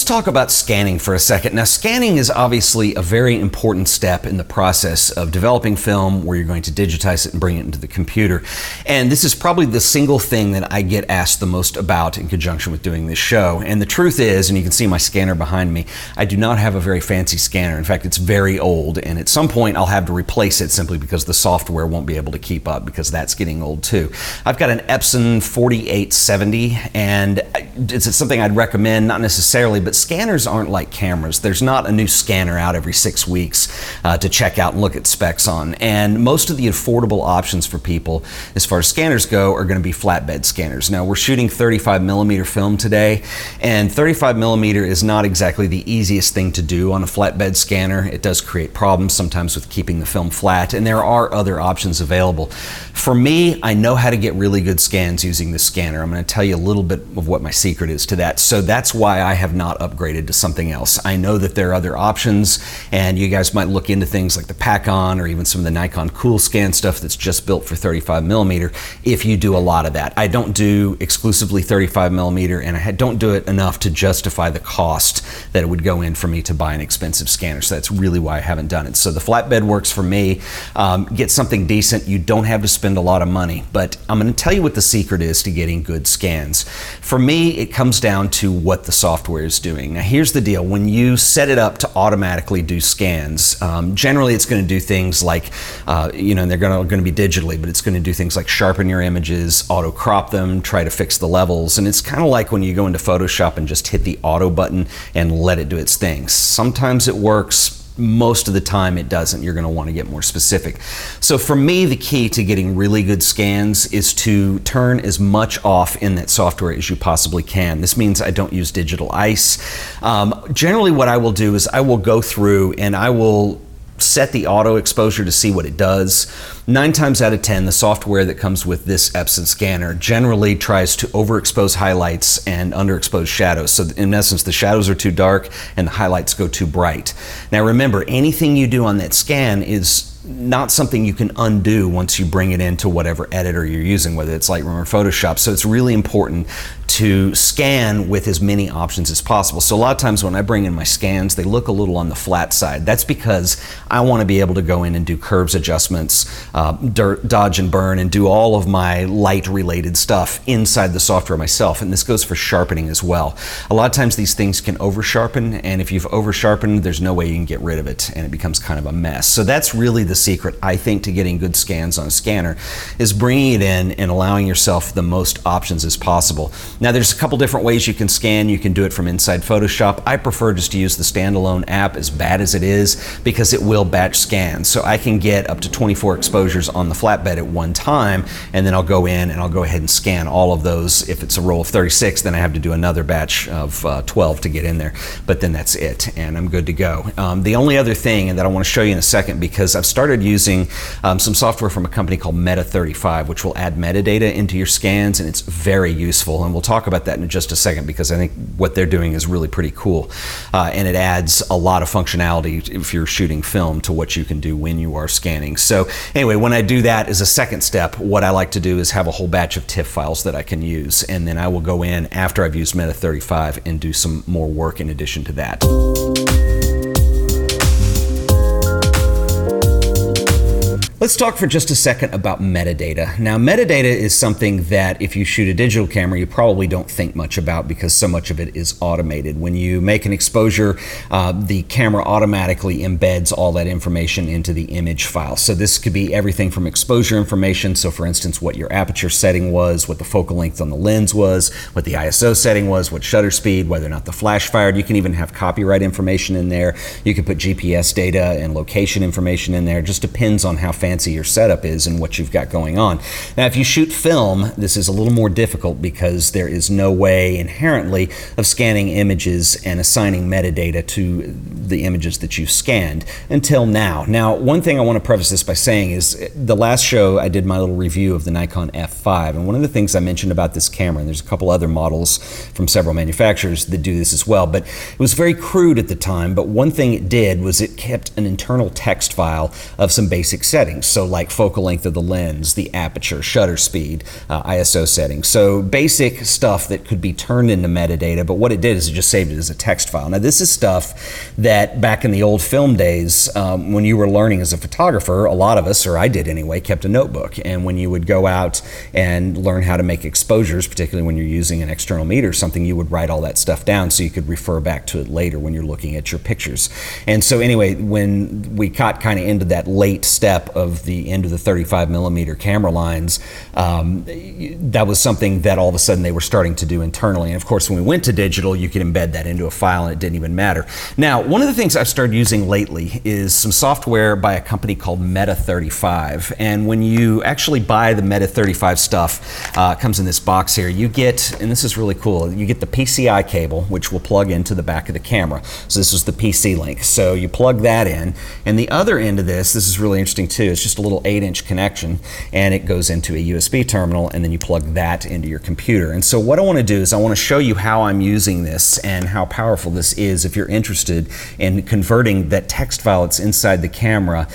Let's talk about scanning for a second. Now, scanning is obviously a very important step in the process of developing film where you're going to digitize it and bring it into the computer. And this is probably the single thing that I get asked the most about in conjunction with doing this show. And the truth is, and you can see my scanner behind me, I do not have a very fancy scanner. In fact, it's very old, and at some point I'll have to replace it simply because the software won't be able to keep up because that's getting old too. I've got an Epson 4870, and it's something I'd recommend, not necessarily, but scanners aren't like cameras. There's not a new scanner out every six weeks uh, to check out and look at specs on. And most of the affordable options for people, as far as scanners go, are going to be flatbed scanners. Now, we're shooting 35 millimeter film today, and 35 millimeter is not exactly the easiest thing to do on a flatbed scanner. It does create problems sometimes with keeping the film flat, and there are other options available. For me, I know how to get really good scans using this scanner. I'm going to tell you a little bit of what my secret is to that. So that's why I have not upgraded to something else. I know that there are other options, and you guys might look into things like the Pakon or even some of the Nikon Coolscan stuff that's just built for 35 millimeter if you do a lot of that. I don't do exclusively 35 millimeter, and I don't do it enough to justify the cost that it would go in for me to buy an expensive scanner. So that's really why I haven't done it. So the flatbed works for me. Um, get something decent. You don't have to spend a lot of money, but I'm going to tell you what the secret is to getting good scans. For me, it comes down to what the software is doing. Now, here's the deal when you set it up to automatically do scans, um, generally it's going to do things like, uh, you know, they're going to be digitally, but it's going to do things like sharpen your images, auto crop them, try to fix the levels. And it's kind of like when you go into Photoshop and just hit the auto button and let it do its thing. Sometimes it works, most of the time it doesn't. You're going to want to get more specific. So for me, the key to getting really good scans is to turn as much off in that software as you possibly can. This means I don't use digital ice. Um, generally, what I will do is I will go through and I will set the auto exposure to see what it does. Nine times out of 10, the software that comes with this Epson scanner generally tries to overexpose highlights and underexpose shadows. So in essence, the shadows are too dark and the highlights go too bright. Now remember, anything you do on that scan is not something you can undo once you bring it into whatever editor you're using, whether it's Lightroom or Photoshop. So it's really important to scan with as many options as possible. So a lot of times when I bring in my scans, they look a little on the flat side. That's because I want to be able to go in and do curves adjustments, uh, dodge and burn, and do all of my light related stuff inside the software myself. And this goes for sharpening as well. A lot of times these things can over sharpen, and if you've over sharpened, there's no way you can get rid of it, and it becomes kind of a mess. So that's really the secret, I think, to getting good scans on a scanner is bringing it in and allowing yourself the most options as possible. Now, there's a couple different ways you can scan. You can do it from inside Photoshop. I prefer just to use the standalone app, as bad as it is, because it will batch scan. So I can get up to 24 exposures on the flatbed at one time, and then I'll go in and I'll go ahead and scan all of those. If it's a roll of 36, then I have to do another batch of uh, 12 to get in there. But then that's it, and I'm good to go. Um, the only other thing that I want to show you in a second, because I've started using um, some software from a company called Meta 35, which will add metadata into your scans, and it's very useful. And we'll talk about that in just a second because I think what they're doing is really pretty cool. Uh, and it adds a lot of functionality if you're shooting film to what you can do when you are scanning. So, anyway, when I do that as a second step, what I like to do is have a whole batch of TIFF files that I can use. And then I will go in after I've used Meta 35 and do some more work in addition to that. Let's talk for just a second about metadata. Now, metadata is something that if you shoot a digital camera, you probably don't think much about because so much of it is automated. When you make an exposure, uh, the camera automatically embeds all that information into the image file. So this could be everything from exposure information. So for instance, what your aperture setting was, what the focal length on the lens was, what the ISO setting was, what shutter speed, whether or not the flash fired. You can even have copyright information in there. You can put GPS data and location information in there. It just depends on how fancy your setup is and what you've got going on. Now, if you shoot film, this is a little more difficult because there is no way inherently of scanning images and assigning metadata to the images that you've scanned until now. Now, one thing I want to preface this by saying is the last show I did my little review of the Nikon F5, and one of the things I mentioned about this camera, and there's a couple other models from several manufacturers that do this as well, but it was very crude at the time. But one thing it did was it kept an internal text file of some basic settings. So, like focal length of the lens, the aperture, shutter speed, uh, ISO settings. So, basic stuff that could be turned into metadata, but what it did is it just saved it as a text file. Now, this is stuff that back in the old film days, um, when you were learning as a photographer, a lot of us, or I did anyway, kept a notebook. And when you would go out and learn how to make exposures, particularly when you're using an external meter or something, you would write all that stuff down so you could refer back to it later when you're looking at your pictures. And so, anyway, when we got kind of into that late step of the end of the 35 millimeter camera lines, um, that was something that all of a sudden they were starting to do internally. And of course, when we went to digital, you could embed that into a file and it didn't even matter. Now, one of the things I've started using lately is some software by a company called Meta 35. And when you actually buy the Meta 35 stuff, uh, it comes in this box here, you get, and this is really cool, you get the PCI cable, which will plug into the back of the camera. So this is the PC link. So you plug that in. And the other end of this, this is really interesting too, it's just a little 8 inch connection and it goes into a USB terminal and then you plug that into your computer. And so what I want to do is I want to show you how I'm using this and how powerful this is if you're interested in converting that text file that's inside the camera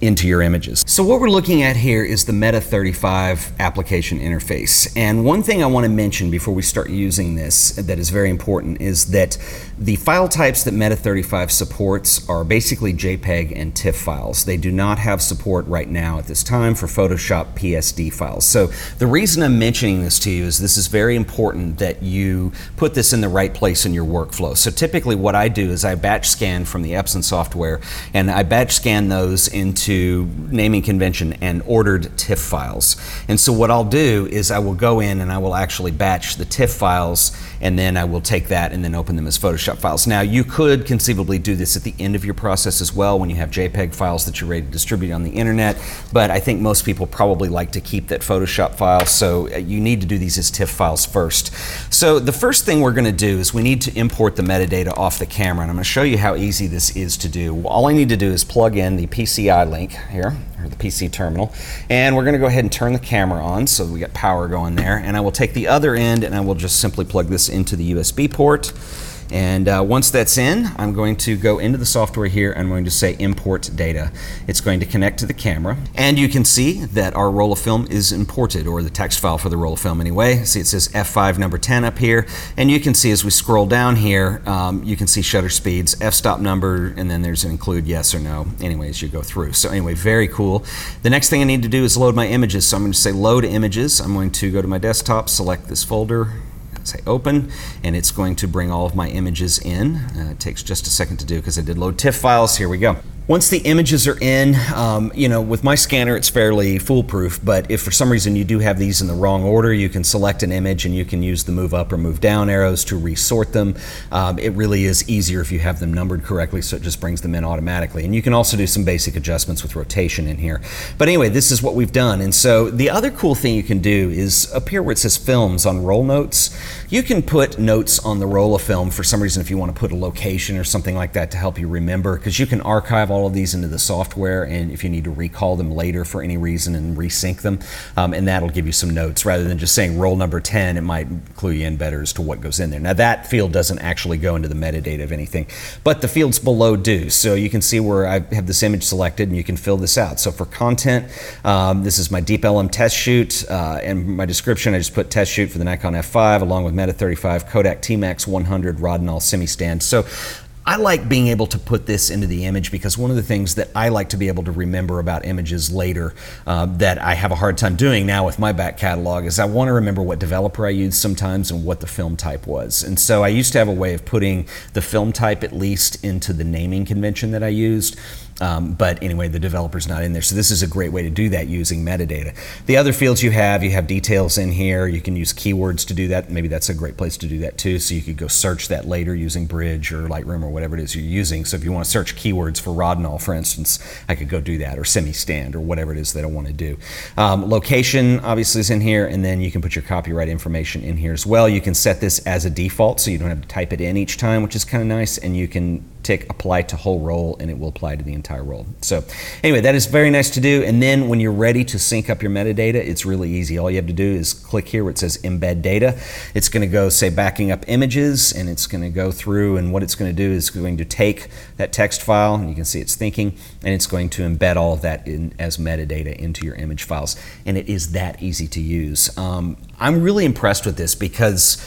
into your images. So what we're looking at here is the Meta 35 application interface. And one thing I want to mention before we start using this that is very important is that the file types that Meta 35 supports are basically JPEG and TIFF files. They do not have support right now at this time for Photoshop PSD files. So the reason I'm mentioning this to you is this is very important that you put this in the right place in your workflow. So typically what I do is I batch scan from the Epson software and I batch scan those into to naming convention and ordered TIFF files. And so what I'll do is I will go in and I will actually batch the TIFF files and then I will take that and then open them as Photoshop files. Now you could conceivably do this at the end of your process as well when you have JPEG files that you're ready to distribute on the internet, but I think most people probably like to keep that Photoshop file, so uh, you need to do these as TIFF files first. So the first thing we're going to do is we need to import the metadata off the camera, and I'm going to show you how easy this is to do. All I need to do is plug in the PCI link here, or the PC terminal, and we're going to go ahead and turn the camera on so we got power going there, and I will take the other end and I will just simply plug this into the USB port. And uh, once that's in, I'm going to go into the software here. I'm going to say import data. It's going to connect to the camera. And you can see that our roll of film is imported, or the text file for the roll of film anyway. See, it says F5 number 10 up here. And you can see as we scroll down here, um, you can see shutter speeds, f-stop number, and then there's an include yes or no, anyway, as you go through. So anyway, very cool. The next thing I need to do is load my images. So I'm going to say load images. I'm going to go to my desktop, select this folder, say open, and it's going to bring all of my images in. Uh, it takes just a second to do because I did load TIFF files. Here we go. Once the images are in, um, you know, with my scanner it's fairly foolproof, but if for some reason you do have these in the wrong order, you can select an image and you can use the move up or move down arrows to resort them. Um, it really is easier if you have them numbered correctly, so it just brings them in automatically. And you can also do some basic adjustments with rotation in here. But anyway, this is what we've done. And so the other cool thing you can do is up here where it says films on roll notes, you can put notes on the roll of film for some reason if you want to put a location or something like that to help you remember, because you can archive all all of these into the software, and if you need to recall them later for any reason and resync them, um, and that'll give you some notes rather than just saying roll number 10, it might clue you in better as to what goes in there. Now, that field doesn't actually go into the metadata of anything, but the fields below do. So you can see where I have this image selected, and you can fill this out. So for content, um, this is my Deep LM test shoot, uh, and my description, I just put test shoot for the Nikon F5 along with Meta 35, Kodak T-Max 100 Rodinal semi-stand. So I like being able to put this into the image because one of the things that I like to be able to remember about images later uh, that I have a hard time doing now with my back catalog is I want to remember what developer I used sometimes and what the film type was. And so I used to have a way of putting the film type at least into the naming convention that I used. Um, but anyway, the developer's not in there. So this is a great way to do that using metadata. The other fields you have, you have details in here. You can use keywords to do that. Maybe that's a great place to do that too. So you could go search that later using Bridge or Lightroom or whatever it is you're using. So if you want to search keywords for Rodinal, for instance, I could go do that or semi-stand or whatever it is that I want to do. Um, location obviously is in here and then you can put your copyright information in here as well. You can set this as a default so you don't have to type it in each time, which is kind of nice. And you can tick apply to whole roll and it will apply to the entire roll. So anyway, that is very nice to do. And then when you're ready to sync up your metadata, it's really easy. All you have to do is click here where it says embed data. It's going to go say backing up images and it's going to go through and what it's going to do is going to take that text file and you can see it's thinking and it's going to embed all of that in as metadata into your image files. And it is that easy to use. Um, I'm really impressed with this because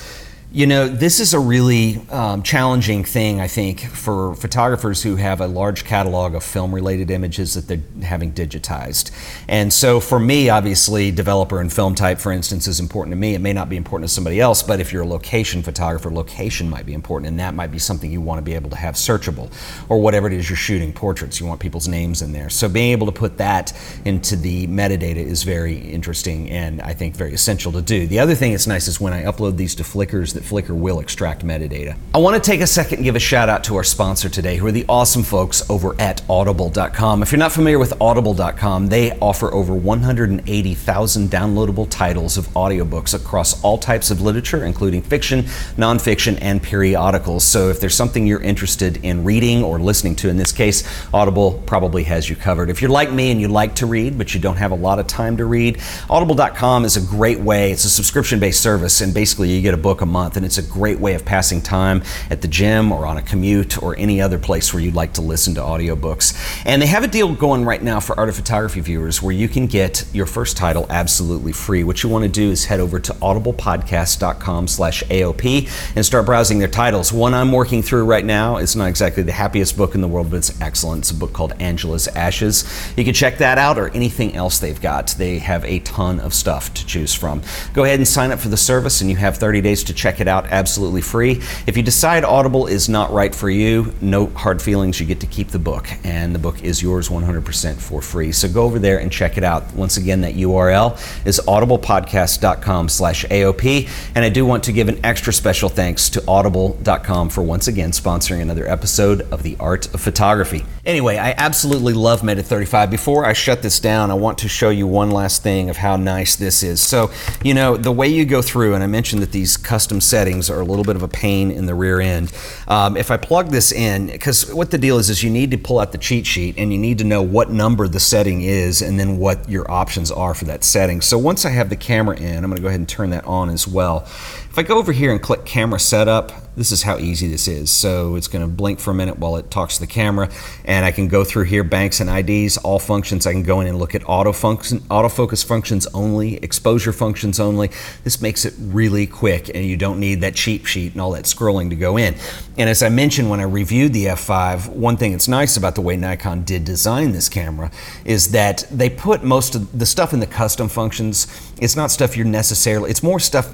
you know, this is a really um, challenging thing, I think, for photographers who have a large catalog of film related images that they're having digitized. And so, for me, obviously, developer and film type, for instance, is important to me. It may not be important to somebody else, but if you're a location photographer, location might be important, and that might be something you want to be able to have searchable, or whatever it is you're shooting portraits, you want people's names in there. So, being able to put that into the metadata is very interesting and I think very essential to do. The other thing that's nice is when I upload these to Flickrs that Flickr will extract metadata. I want to take a second and give a shout out to our sponsor today, who are the awesome folks over at audible.com. If you're not familiar with audible.com, they offer over 180,000 downloadable titles of audiobooks across all types of literature, including fiction, nonfiction, and periodicals. So if there's something you're interested in reading or listening to, in this case, Audible probably has you covered. If you're like me and you like to read, but you don't have a lot of time to read, audible.com is a great way. It's a subscription based service, and basically you get a book a month month, and it's a great way of passing time at the gym or on a commute or any other place where you'd like to listen to audiobooks. And they have a deal going right now for art of photography viewers where you can get your first title absolutely free. What you want to do is head over to audiblepodcast.com slash AOP and start browsing their titles. One I'm working through right now is not exactly the happiest book in the world, but it's excellent. It's a book called Angela's Ashes. You can check that out or anything else they've got. They have a ton of stuff to choose from. Go ahead and sign up for the service, and you have 30 days to check it out absolutely free. If you decide Audible is not right for you, no hard feelings. You get to keep the book, and the book is yours 100% for free. So go over there and check it out. Once again, that URL is audiblepodcast.com slash AOP. And I do want to give an extra special thanks to audible.com for once again sponsoring another episode of The Art of Photography. Anyway, I absolutely love Meta 35. Before I shut this down, I want to show you one last thing of how nice this is. So, you know, the way you go through, and I mentioned that these custom settings are a little bit of a pain in the rear end. Um, if I plug this in, because what the deal is, is you need to pull out the cheat sheet and you need to know what number the setting is and then what your options are for that setting. So once I have the camera in, I'm going to go ahead and turn that on as well. If I go over here and click camera setup, this is how easy this is. So it's going to blink for a minute while it talks to the camera, and I can go through here, banks and IDs, all functions. I can go in and look at auto function, autofocus functions only, exposure functions only. This makes it really quick, and you don't need that cheat sheet and all that scrolling to go in. And as I mentioned when I reviewed the F5, one thing that's nice about the way Nikon did design this camera is that they put most of the stuff in the custom functions. It's not stuff you're necessarily. It's more stuff.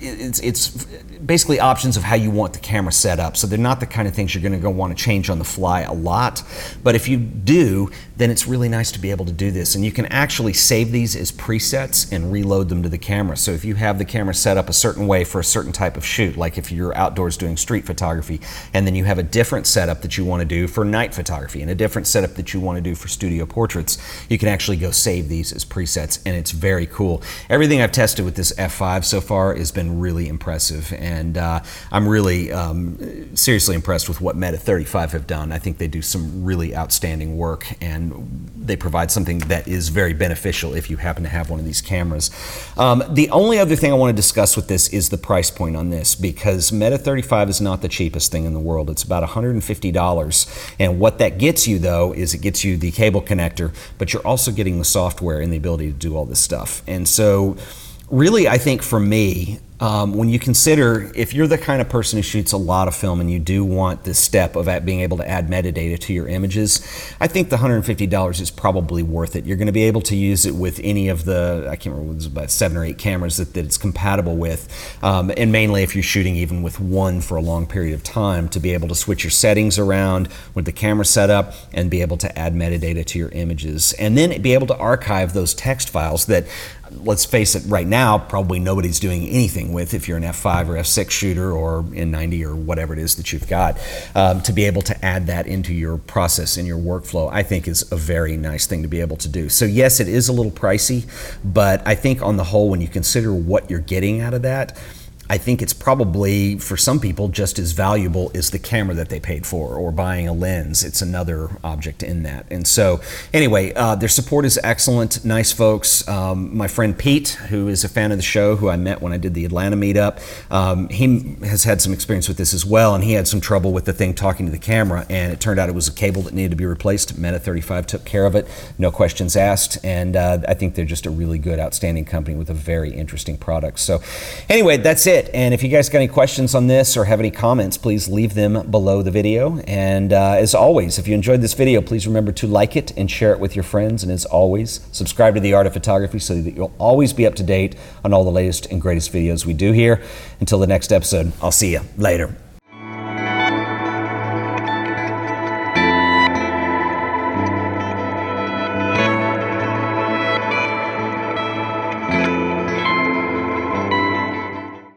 It's it's basically options of how you want the camera set up. So they're not the kind of things you're going to want to change on the fly a lot. But if you do, then it's really nice to be able to do this. And you can actually save these as presets and reload them to the camera. So if you have the camera set up a certain way for a certain type of shoot, like if you're outdoors doing street photography, and then you have a different setup that you want to do for night photography and a different setup that you want to do for studio portraits, you can actually go save these as presets and it's very cool. Everything I've tested with this F5 so far has been really impressive. And and uh, I'm really um, seriously impressed with what Meta 35 have done. I think they do some really outstanding work, and they provide something that is very beneficial if you happen to have one of these cameras. Um, the only other thing I want to discuss with this is the price point on this, because Meta 35 is not the cheapest thing in the world. It's about $150, and what that gets you though is it gets you the cable connector, but you're also getting the software and the ability to do all this stuff. And so really, I think for me, um, when you consider if you're the kind of person who shoots a lot of film and you do want this step of being able to add metadata to your images, I think the $150 is probably worth it. You're going to be able to use it with any of the, I can't remember, it was about seven or eight cameras that, that it's compatible with. Um, and mainly if you're shooting even with one for a long period of time, to be able to switch your settings around with the camera setup and be able to add metadata to your images. And then be able to archive those text files that let's face it, right now, probably nobody's doing anything with if you're an F5 or F6 shooter or N90 or whatever it is that you've got. Um, to be able to add that into your process and your workflow, I think is a very nice thing to be able to do. So, yes, it is a little pricey, but I think on the whole, when you consider what you're getting out of that, I think it's probably for some people just as valuable as the camera that they paid for or buying a lens. It's another object in that. And so, anyway, uh, their support is excellent. Nice folks. Um, my friend Pete, who is a fan of the show, who I met when I did the Atlanta meetup, um, he has had some experience with this as well, and he had some trouble with the thing talking to the camera, and it turned out it was a cable that needed to be replaced. Meta 35 took care of it, no questions asked, and uh, I think they're just a really good, outstanding company with a very interesting product. So, anyway, that's it it. And if you guys got any questions on this or have any comments, please leave them below the video. And uh, as always, if you enjoyed this video, please remember to like it and share it with your friends. And as always, subscribe to The Art of Photography so that you'll always be up to date on all the latest and greatest videos we do here. Until the next episode, I'll see you later.